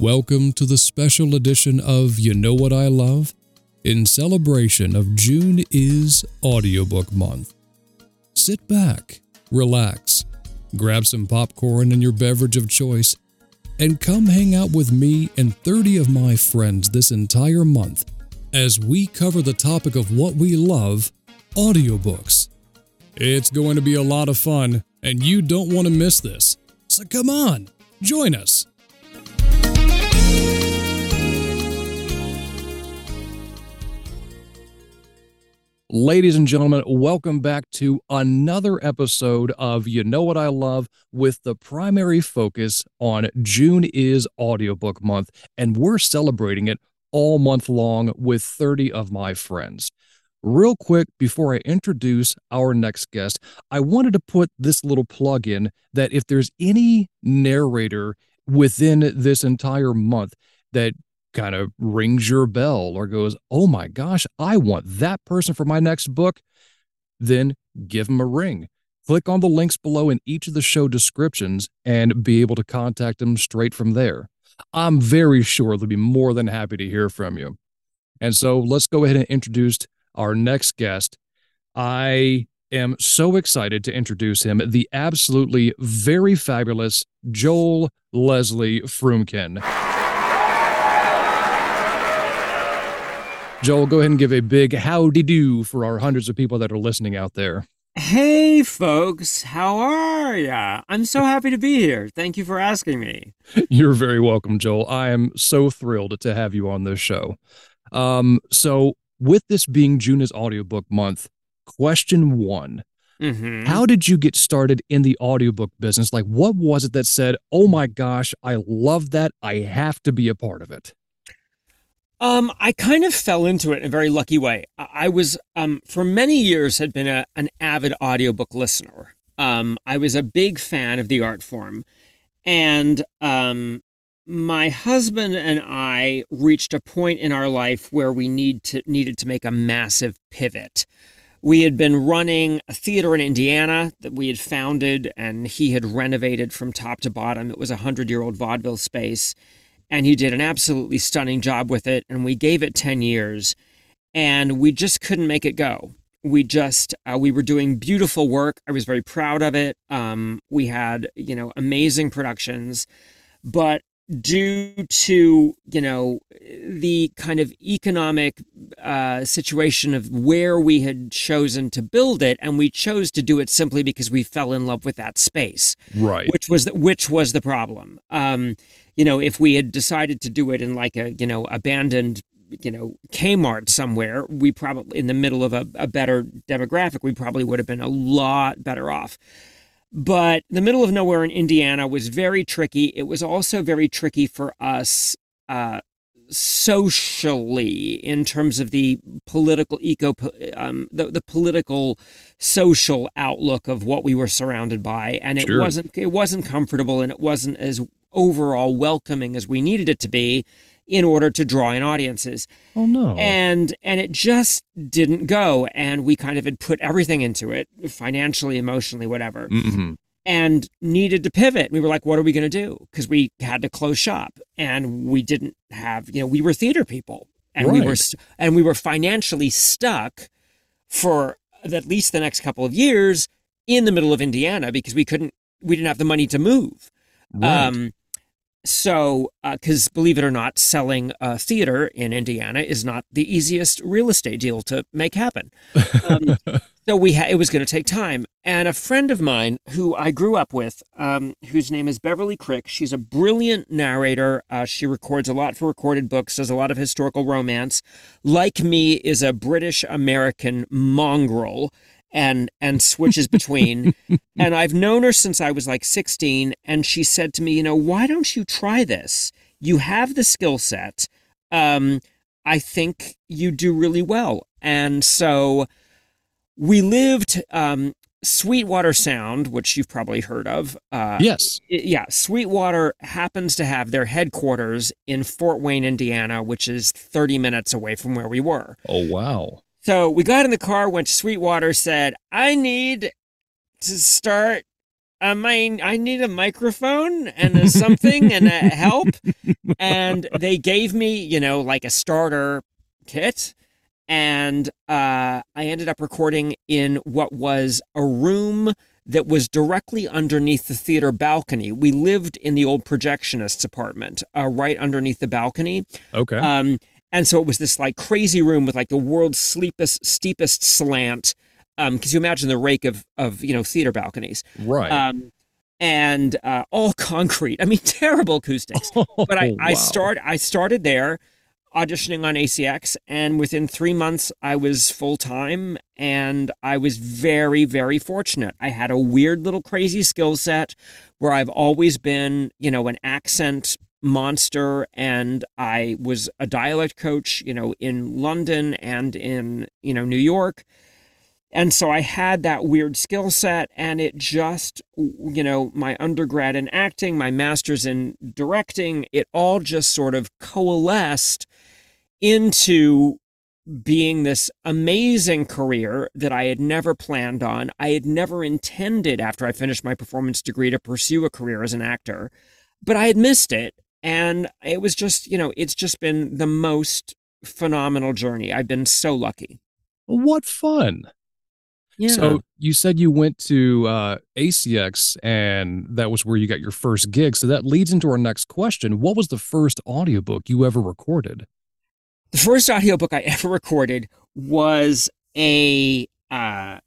Welcome to the special edition of You Know What I Love in celebration of June is Audiobook Month. Sit back, relax, grab some popcorn and your beverage of choice, and come hang out with me and 30 of my friends this entire month as we cover the topic of what we love audiobooks. It's going to be a lot of fun, and you don't want to miss this. So come on, join us. Ladies and gentlemen, welcome back to another episode of You Know What I Love with the primary focus on June is audiobook month, and we're celebrating it all month long with 30 of my friends. Real quick, before I introduce our next guest, I wanted to put this little plug in that if there's any narrator within this entire month that kind of rings your bell or goes, oh my gosh, I want that person for my next book, then give them a ring. Click on the links below in each of the show descriptions and be able to contact them straight from there. I'm very sure they'll be more than happy to hear from you. And so let's go ahead and introduce our next guest. I am so excited to introduce him, the absolutely very fabulous Joel Leslie Froomkin. Joel, go ahead and give a big howdy do for our hundreds of people that are listening out there. Hey, folks, how are ya? I'm so happy to be here. Thank you for asking me. You're very welcome, Joel. I am so thrilled to have you on this show. Um, so, with this being June is audiobook month, question one Mm-hmm. How did you get started in the audiobook business? Like, what was it that said, oh my gosh, I love that. I have to be a part of it? Um, I kind of fell into it in a very lucky way. I I was, um, for many years, had been a, an avid audiobook listener. Um, I was a big fan of the art form, and um, my husband and I reached a point in our life where we need to needed to make a massive pivot. We had been running a theater in Indiana that we had founded, and he had renovated from top to bottom. It was a hundred year old vaudeville space and he did an absolutely stunning job with it and we gave it 10 years and we just couldn't make it go. We just uh, we were doing beautiful work. I was very proud of it. Um, we had you know amazing productions but due to you know the kind of economic uh, situation of where we had chosen to build it and we chose to do it simply because we fell in love with that space Right. which was the, which was the problem. Um, you know, if we had decided to do it in like a you know abandoned you know Kmart somewhere, we probably in the middle of a, a better demographic, we probably would have been a lot better off. But the middle of nowhere in Indiana was very tricky. It was also very tricky for us. Uh, socially in terms of the political eco um, the, the political social outlook of what we were surrounded by and it Sure. wasn't it wasn't comfortable and it wasn't as overall welcoming as we needed it to be in order to draw in audiences Oh, no. and and it just didn't go and we kind of had put everything into it financially emotionally whatever Mhm. and needed to pivot. We were like, what are we going to do? Because we had to close shop and we didn't have, you know, we were theater people and we were, and we were financially stuck for at least the next couple of years in the middle of Indiana because we couldn't, we didn't have the money to move. Right. Um, so, because believe it or not, selling a theater in Indiana is not the easiest real estate deal to make happen. Um, so we ha- it was going to take time. And a friend of mine who I grew up with, um, whose name is Beverly Crick, she's a brilliant narrator. Uh, she records a lot for recorded books, does a lot of historical romance. Like me, is a British American mongrel and and switches between. and I've known her since I was like 16, and she said to me, you know, why don't you try this? You have the skill set. Um, I think you do really well. And so we lived um, Sweetwater Sound, which you've probably heard of. Uh, yes. Yeah, Sweetwater happens to have their headquarters in Fort Wayne, Indiana, which is 30 minutes away from where we were. Oh, wow. So we got in the car, went to Sweetwater, said, I need to start I, I need a microphone and a something and a help. And they gave me, you know, like a starter kit. And uh, I ended up recording in what was a room that was directly underneath the theater balcony. We lived in the old projectionist's apartment, uh, right underneath the balcony. Okay. Um, and so it was this like crazy room with like the world's steepest, steepest slant. Um, because you imagine the rake of of you know theater balconies, right? Um, and uh, all concrete. I mean, terrible acoustics. Oh, but I wow. I start I started there auditioning on ACX, and within three months, I was full time, and I was very, very fortunate. I had a weird little crazy skill set where I've always been, you know, an accent monster, and I was a dialect coach, you know, in London and in, you know, New York. And so I had that weird skill set, and it just, you know, my undergrad in acting, my master's in directing, it all just sort of coalesced into being this amazing career that I had never planned on. I had never intended after I finished my performance degree to pursue a career as an actor, but I had missed it. And it was just, you know, it's just been the most phenomenal journey. I've been so lucky. What fun. Yeah. So you said you went to uh, ACX and that was where you got your first gig. So that leads into our next question. What was the first audiobook you ever recorded? The first audiobook I ever recorded was a uh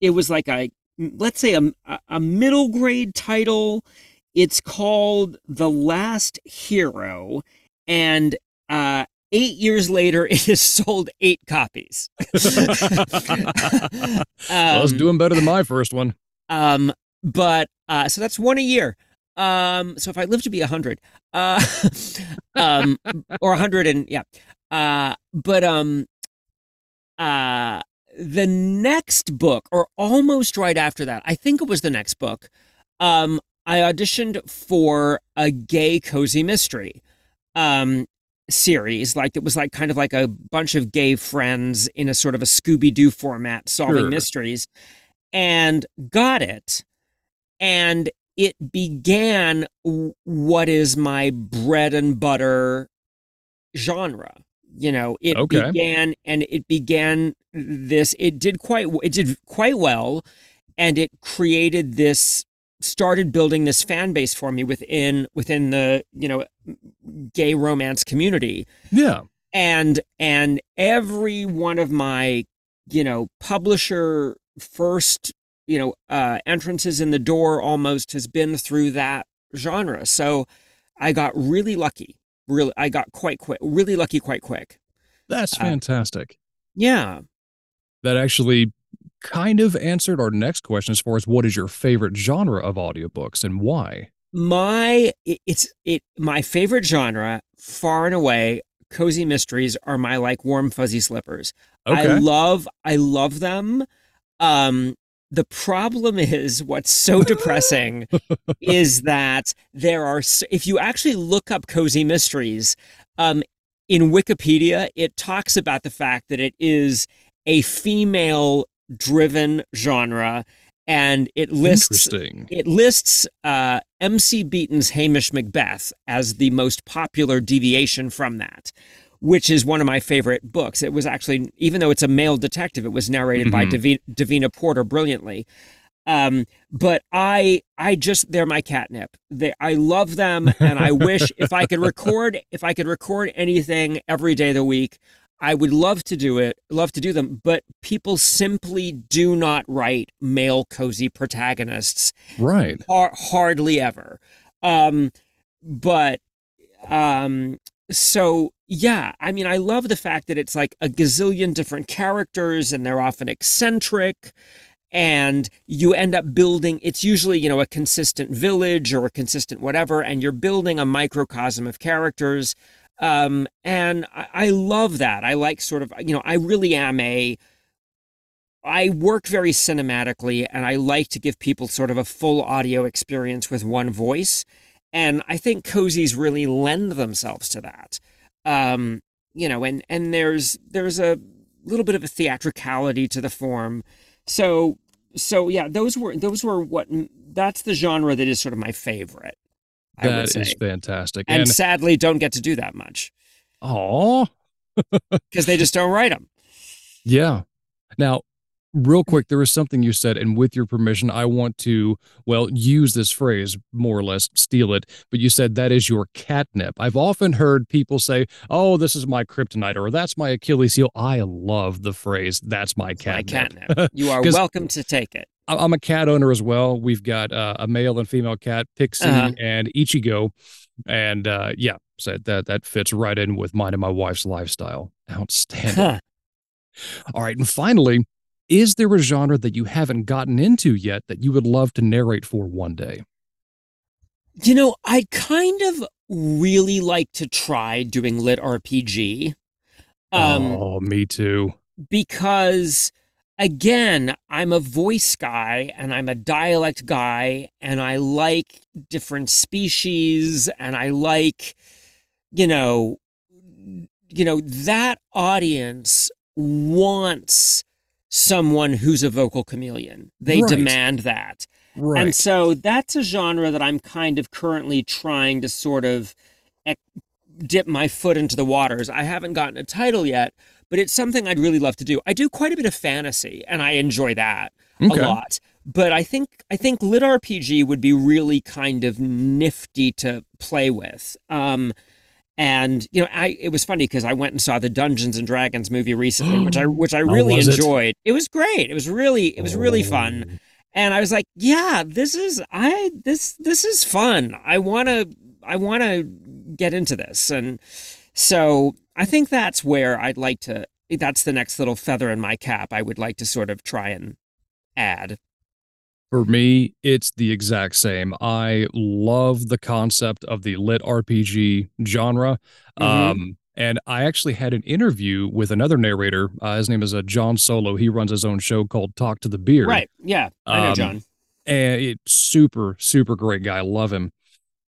it was like a let's say a, a middle grade title. It's called The Last Hero and uh eight years later, it has sold eight copies. um, well, it's doing better than my first one. Um, but uh, so that's one a year. Um, so if I live to be a hundred, uh, um, or a hundred and yeah, uh, but um, uh, the next book, or almost right after that, I think it was the next book. Um, I auditioned for a gay cozy mystery. Um, series like it was like kind of like a bunch of gay friends in a sort of a scooby-doo format solving Sure. mysteries and got it and it began what is my bread and butter genre you know it Okay. began and it began this it did quite it did quite well and it created this started building this fan base for me within within the you know gay romance community Yeah. and and every one of my you know publisher first you know uh entrances in the door almost has been through that genre so i got really lucky really i got quite quick really lucky quite quick That's Uh, fantastic. yeah that actually kind of answered our next question as far as what is your favorite genre of audiobooks and why? my it's it my favorite genre far and away cozy mysteries are my like warm fuzzy slippers I love I love them. Um the problem is what's so depressing is that there are if you actually look up cozy mysteries um in Wikipedia it talks about the fact that it is a female driven genre and it lists it lists uh, MC Beaton's Hamish Macbeth as the most popular deviation from that, which is one of my favorite books. It was actually, even though it's a male detective, it was narrated by Mhm. Davi- Davina Porter brilliantly. Um, but I, I just, they're my catnip. They, I love them, and I wish if I could record, if I could record anything every day of the week, I would love to do it, love to do them. But people simply do not write male cozy protagonists Right. har- hardly ever. Um, but um, so yeah, I mean, I love the fact that it's like a gazillion different characters, and they're often eccentric. And you end up building, it's usually, you know, a consistent village or a consistent whatever, and you're building a microcosm of characters. Um, and I, I love that. I like sort of, you know, I really am a, I work very cinematically and I like to give people sort of a full audio experience with one voice. And I think cozies really lend themselves to that. Um, you know, and and there's there's a little bit of a theatricality to the form. So so yeah, those were those were what that's the genre that is sort of my favorite. That is fantastic. and, And, sadly don't get to do that much oh, because they just don't write them. yeah. Now, real quick, there was something you said, and with your permission, I want to, well, use this phrase, more or less steal it, but you said that is your catnip. I've often heard people say, oh, this is my kryptonite, or that's my Achilles heel. I love the phrase, that's my My catnip. catnip. You are welcome to take it. I- I'm a cat owner as well. We've got uh, a male and female cat, Pixie Uh-huh. and Ichigo, and uh, yeah, so that that fits right in with mine and my wife's lifestyle. Outstanding. Huh. All right, and finally, is there a genre that you haven't gotten into yet that you would love to narrate for one day? You know, I'd kind of really like to try doing lit RPG. Um, oh, me too. because again, I'm a voice guy and I'm a dialect guy and I like different species and I like you know you know that audience wants someone who's a vocal chameleon. They Right. demand that. Right. And so that's a genre that I'm kind of currently trying to sort of eh, dip my foot into the waters. I haven't gotten a title yet, but it's something I'd really love to do. I do quite a bit of fantasy and I enjoy that okay. a lot. But I think I think lit RPG would be really kind of nifty to play with. Um and you know, I it was funny because I went and saw the Dungeons and Dragons movie recently, which I which I really was it? enjoyed. It? was great. It was really it was really fun Oh. and I was like, yeah, this is I this this is fun. I want to I want to get into this. And so I think that's where I'd like to that's the next little feather in my cap I would like to sort of try and add. For me, it's the exact same. I love the concept of the lit RPG genre. Mhm. Um, and I actually had an interview with another narrator. Uh, his name is uh, John Solo. He runs his own show called Talk to the Beard. Right. Yeah. I know Um, John. and it's super super great guy love him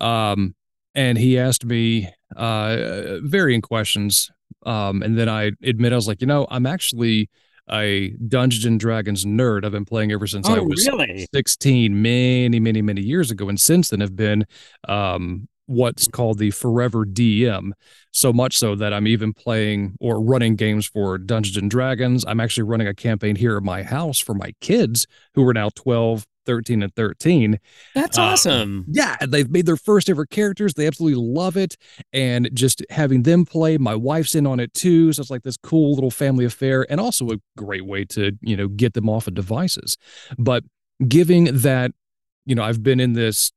um and he asked me uh varying questions. Um and then i admit i was like you know i'm actually a dungeons and dragons nerd. I've been playing ever since i Oh, was really? 16 many many many years ago. And since then have been um what's called the forever dm so much so that i'm even playing or running games for dungeons and dragons. I'm actually running a campaign here at my house for my kids who are now 12 13 and 13 That's um, awesome. yeah they've made their first ever characters. They absolutely love it. And just having them play my wife's in on it too. So it's like this cool little family affair and also a great way to you know get them off of devices. But giving that you know i've been in this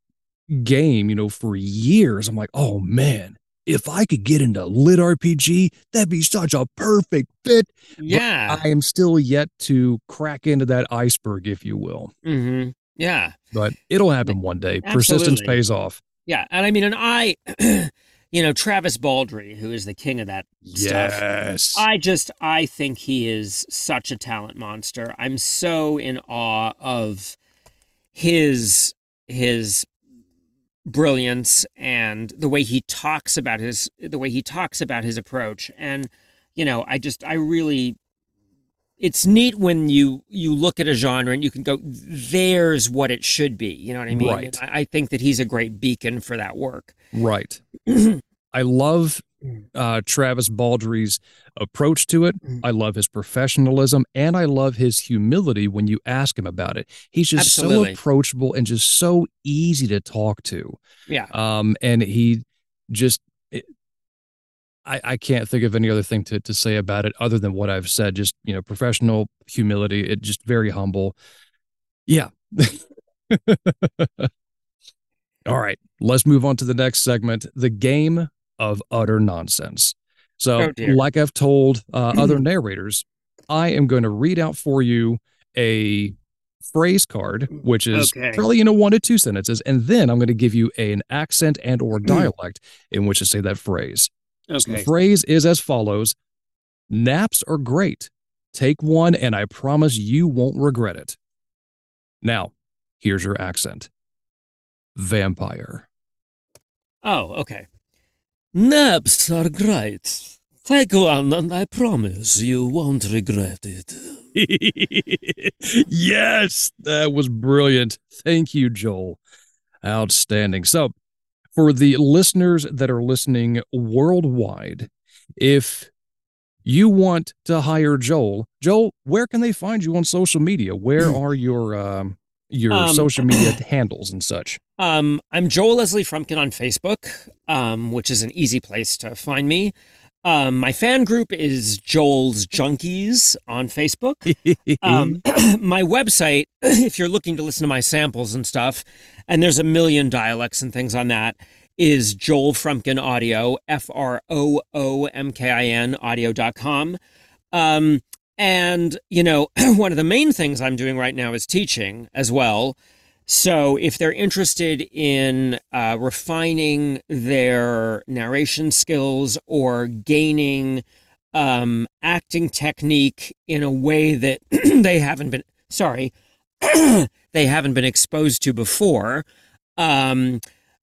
game you know for years i'm like oh man if i could get into lit rpg that'd be such a perfect fit. Yeah. i am still yet to crack into that iceberg if you will. Hmm Yeah. but it'll happen one day persistence pays off Yeah. And I mean, and I, you know, Travis Baldree, who is the king of that stuff. Yes. I just I think he is such a talent monster. I'm so in awe of his his brilliance and the way he talks about his the way he talks about his approach and you know I just I really it's neat when you you look at a genre and you can go there's what it should be you know what I mean Right. I, I think that he's a great beacon for that work right. I love uh, Travis Baldree's approach to it. Mm. I love his professionalism and I love his humility when you ask him about it. He's just Absolutely. so approachable and just so easy to talk to. yeah Um, and he just, I, I can't think of any other thing to, to say about it other than what I've said. Just, you know, professional humility, it just very humble. Yeah. All right, let's move on to the next segment the game of utter nonsense. So, Oh, like I've told uh, other narrators, I am going to read out for you a phrase card, which is Okay. probably you know one to two sentences, and then I'm going to give you an accent and or dialect in which to say that phrase. So the phrase is as follows: Naps are great. Take one, and I promise you won't regret it. Now, here's your accent. Vampire. oh okay naps are great take one and I promise you won't regret it yes, that was brilliant. Thank you, Joel. Outstanding. So, for the listeners that are listening worldwide, if you want to hire Joel, Joel, where can they find you on social media? Where are your um, your um, social media handles and such? Um, I'm Joel Leslie Froomkin on Facebook, um, which is an easy place to find me. Um, my fan group is Joel's Junkies on Facebook. um, my website, if you're looking to listen to my samples and stuff, and there's a million dialects and things on that, is Joel Froomkin Audio, F R O O M K I N audio.com. Um, and, you know, one of the main things I'm doing right now is teaching as well. So if they're interested in uh, refining their narration skills or gaining um, acting technique in a way that they haven't been, sorry, they haven't been exposed to before, um,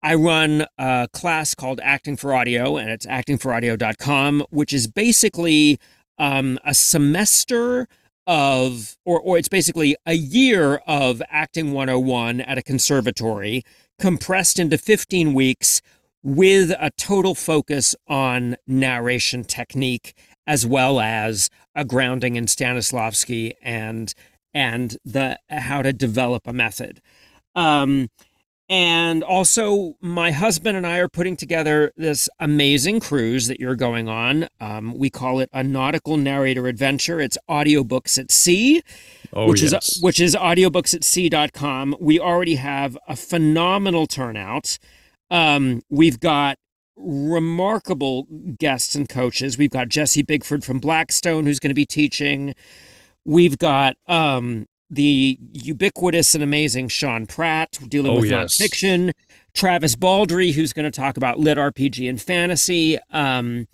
I run a class called Acting for Audio, and it's actingforaudio.com, which is basically um, a semester of, or, or it's basically a year of Acting 101 at a conservatory compressed into 15 weeks with a total focus on narration technique as well as a grounding in Stanislavski and and the how to develop a method. Um, and also, my husband and I are putting together this amazing cruise that you're going on. Um, we call it a nautical narrator adventure. It's audiobooks at sea, oh, which yes. is which is audiobooks@sea.com. We already have a phenomenal turnout. Um, we've got remarkable guests and coaches. We've got Jesse Bickford from Blackstone, who's going to be teaching. We've got um, the ubiquitous and amazing Sean Pratt dealing oh, with yes. nonfiction, Travis Baldree, who's going to talk about lit RPG and fantasy. Um,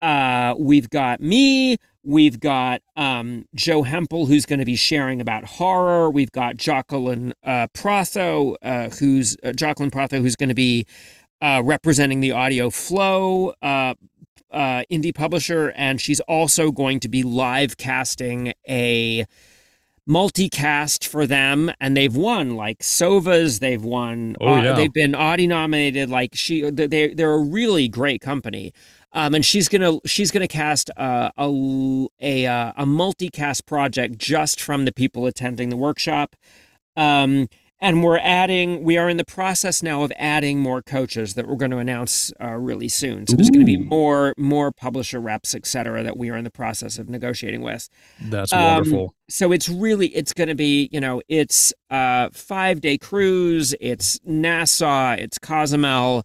uh, we've got me. We've got um, Joe Hempel, who's going to be sharing about horror. We've got Jocelyn uh, Protho, uh, who's uh, Jacqueline Protho, who's going to be uh, representing the audio flow uh, uh, indie publisher, and she's also going to be live casting a multicast for them and they've won like Sovas they've won oh, yeah. uh, they've been Audie nominated like she they they're a really great company um, and she's gonna she's gonna cast uh, a a uh, a multicast project just from the people attending the workshop um, and we're adding we are in the process now of adding more coaches that we're going to announce uh, really soon. So there's going to be more more publisher reps et cetera that we are in the process of negotiating with. That's wonderful. um, so it's really it's going to be you know it's a five day cruise it's nassau it's cozumel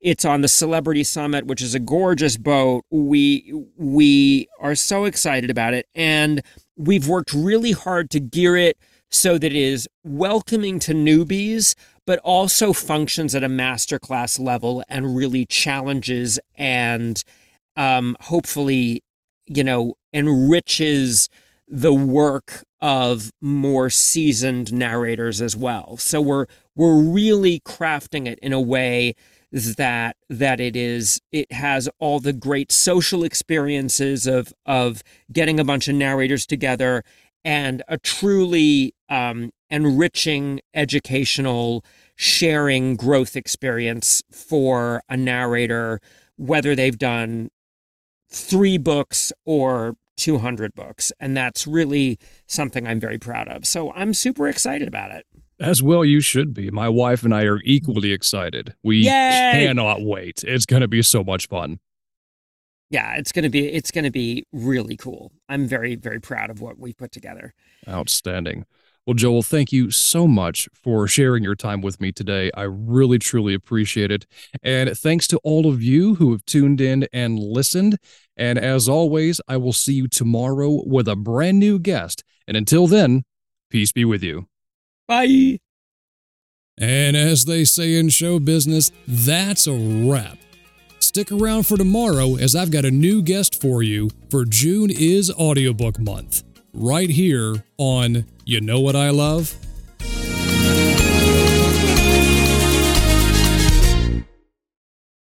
it's on the celebrity summit which is a gorgeous boat. We we are so excited about it and we've worked really hard to gear it so that it is welcoming to newbies, but also functions at a masterclass level and really challenges and um, hopefully, you know, enriches the work of more seasoned narrators as well. So we're we're really crafting it in a way that that it is it has all the great social experiences of of getting a bunch of narrators together and a truly um, enriching educational sharing growth experience for a narrator whether they've done three books or 200 books. And that's really something i'm very proud of. So i'm super excited about it. As well you should be. My wife and i are equally excited. We Yay! cannot wait. It's going to be so much fun yeah, it's gonna be it's gonna be really cool. I'm very very proud of what we put together. Outstanding. Well, Joel, thank you so much for sharing your time with me today. I really, truly appreciate it. And thanks to all of you who have tuned in and listened. And as always, I will see you tomorrow with a brand new guest. And until then, peace be with you. Bye. And as they say in show business, that's a wrap. Stick around for tomorrow as I've got a new guest for you for June is Audiobook Month, right here on You Know What I Love?